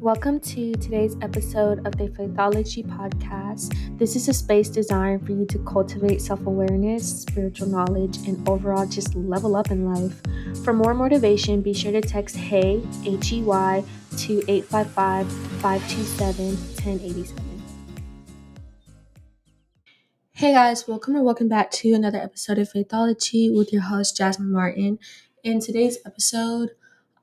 Welcome to today's episode of the Faithology Podcast. This is a space designed for you to cultivate self awareness, spiritual knowledge, and overall just level up in life. For more motivation, be sure to text HEY, H E Y, to 855 527 1087. Hey guys, welcome or welcome back to another episode of Faithology with your host, Jasmine Martin. In today's episode,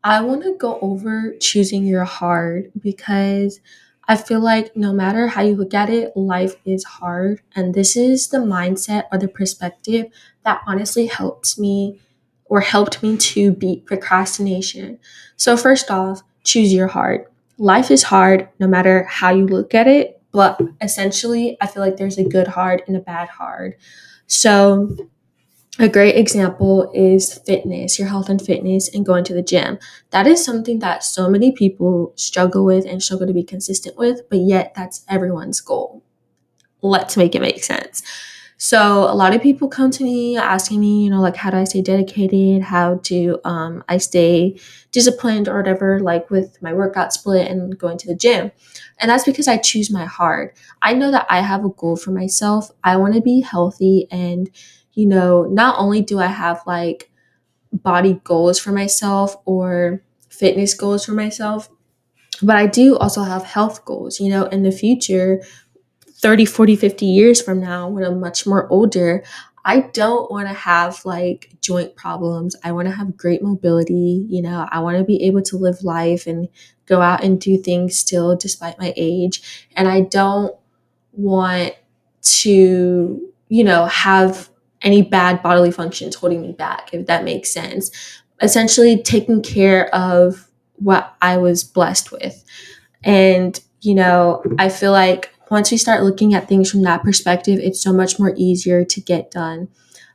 I want to go over choosing your hard because I feel like no matter how you look at it, life is hard. And this is the mindset or the perspective that honestly helps me or helped me to beat procrastination. So, first off, choose your hard. Life is hard no matter how you look at it, but essentially, I feel like there's a good hard and a bad hard. So, a great example is fitness, your health and fitness, and going to the gym. That is something that so many people struggle with and struggle to be consistent with, but yet that's everyone's goal. Let's make it make sense. So, a lot of people come to me asking me, you know, like, how do I stay dedicated? How do um, I stay disciplined or whatever, like with my workout split and going to the gym? And that's because I choose my heart. I know that I have a goal for myself. I want to be healthy and you know, not only do I have like body goals for myself or fitness goals for myself, but I do also have health goals, you know, in the future, 30, 40, 50 years from now, when I'm much more older, I don't want to have like joint problems. I want to have great mobility. You know, I want to be able to live life and go out and do things still despite my age. And I don't want to, you know, have any bad bodily functions holding me back, if that makes sense. Essentially, taking care of what I was blessed with. And, you know, I feel like once we start looking at things from that perspective, it's so much more easier to get done.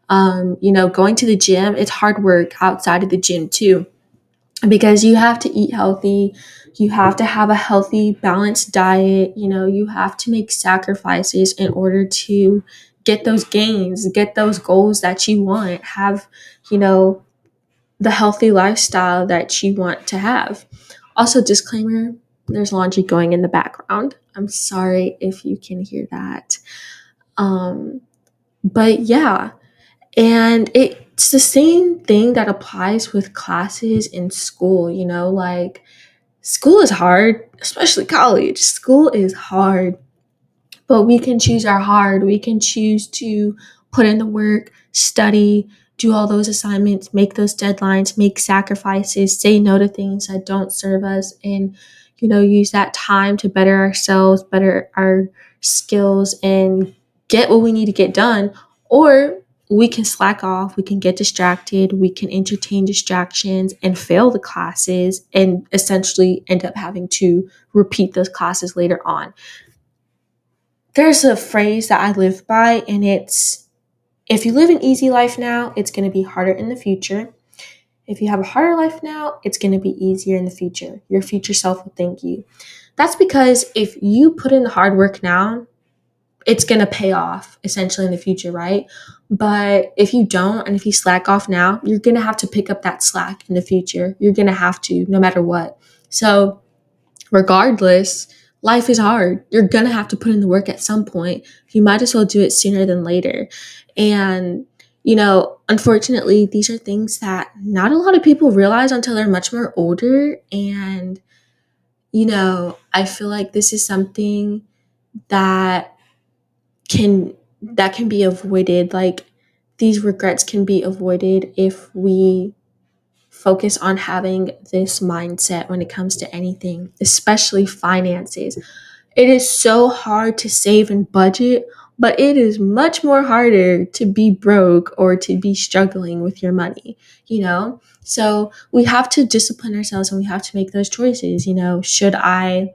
Um, you know, going to the gym, it's hard work outside of the gym too, because you have to eat healthy. You have to have a healthy, balanced diet. You know, you have to make sacrifices in order to get those gains, get those goals that you want, have, you know, the healthy lifestyle that you want to have. Also, disclaimer there's laundry going in the background. I'm sorry if you can hear that. Um, but yeah, and it's the same thing that applies with classes in school, you know, like school is hard, especially college. School is hard but we can choose our hard. We can choose to put in the work, study, do all those assignments, make those deadlines, make sacrifices, say no to things that don't serve us, and you know, use that time to better ourselves, better our skills, and get what we need to get done. Or we can slack off, we can get distracted, we can entertain distractions and fail the classes and essentially end up having to repeat those classes later on there's a phrase that I live by, and it's if you live an easy life now, it's going to be harder in the future. If you have a harder life now, it's going to be easier in the future. Your future self will thank you. That's because if you put in the hard work now, it's going to pay off essentially in the future, right? But if you don't, and if you slack off now, you're going to have to pick up that slack in the future. You're going to have to, no matter what. So, regardless, life is hard. You're going to have to put in the work at some point. You might as well do it sooner than later. And, you know, unfortunately, these are things that not a lot of people realize until they're much more older. And, you know, I feel like this is something that can that can be avoided like these regrets can be avoided if we focus on having this mindset when it comes to anything, especially finances. It is so hard to save and budget, but it is much more harder to be broke or to be struggling with your money, you know? So we have to discipline ourselves and we have to make those choices. You know, should I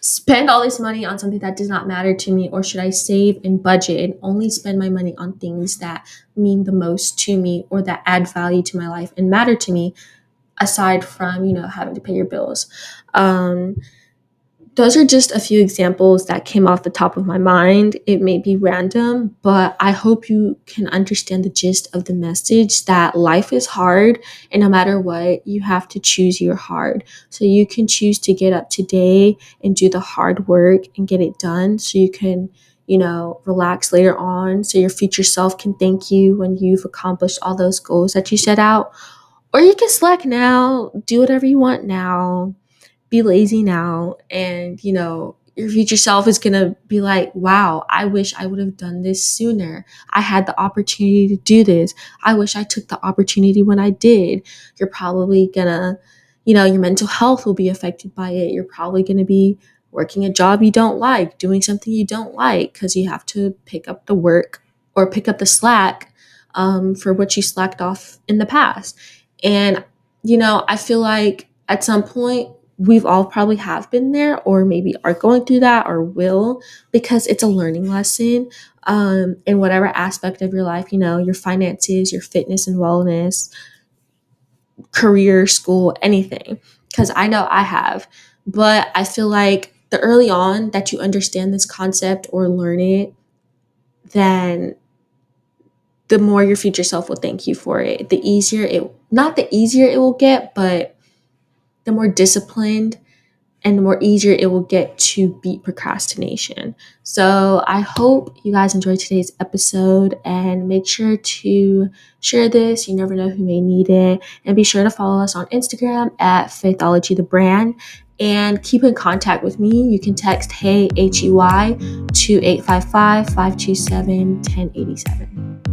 spend all this money on something that does not matter to me or should I save and budget and only spend my money on things that mean the most to me or that add value to my life and matter to me aside from you know having to pay your bills? Um, those are just a few examples that came off the top of my mind. It may be random, but I hope you can understand the gist of the message that life is hard and no matter what, you have to choose your hard. So you can choose to get up today and do the hard work and get it done so you can, you know, relax later on so your future self can thank you when you've accomplished all those goals that you set out. Or you can slack now, do whatever you want now be lazy now and you know your future self is going to be like wow i wish i would have done this sooner. I had the opportunity to do this. I wish i took the opportunity when i did. You're probably going to you know your mental health will be affected by it. You're probably going to be working a job you don't like doing something you don't like because you have to pick up the work or pick up the slack um, for what you slacked off in the past. And you know i feel like at some point we've all probably have been there or maybe are going through that or will because it's a learning lesson um, in whatever aspect of your life you know your finances your fitness and wellness career school anything. Because i know i have but i feel like the early on that you understand this concept or learn it then the more your future self will thank you for it. The easier it not the easier it will get but the more disciplined and the more easier it will get to beat procrastination. So I hope you guys enjoyed today's episode and make sure to share this. You never know who may need it. And be sure to follow us on Instagram at Faithology the brand and keep in contact with me. You can text Hey H E Y to 855 527 1087.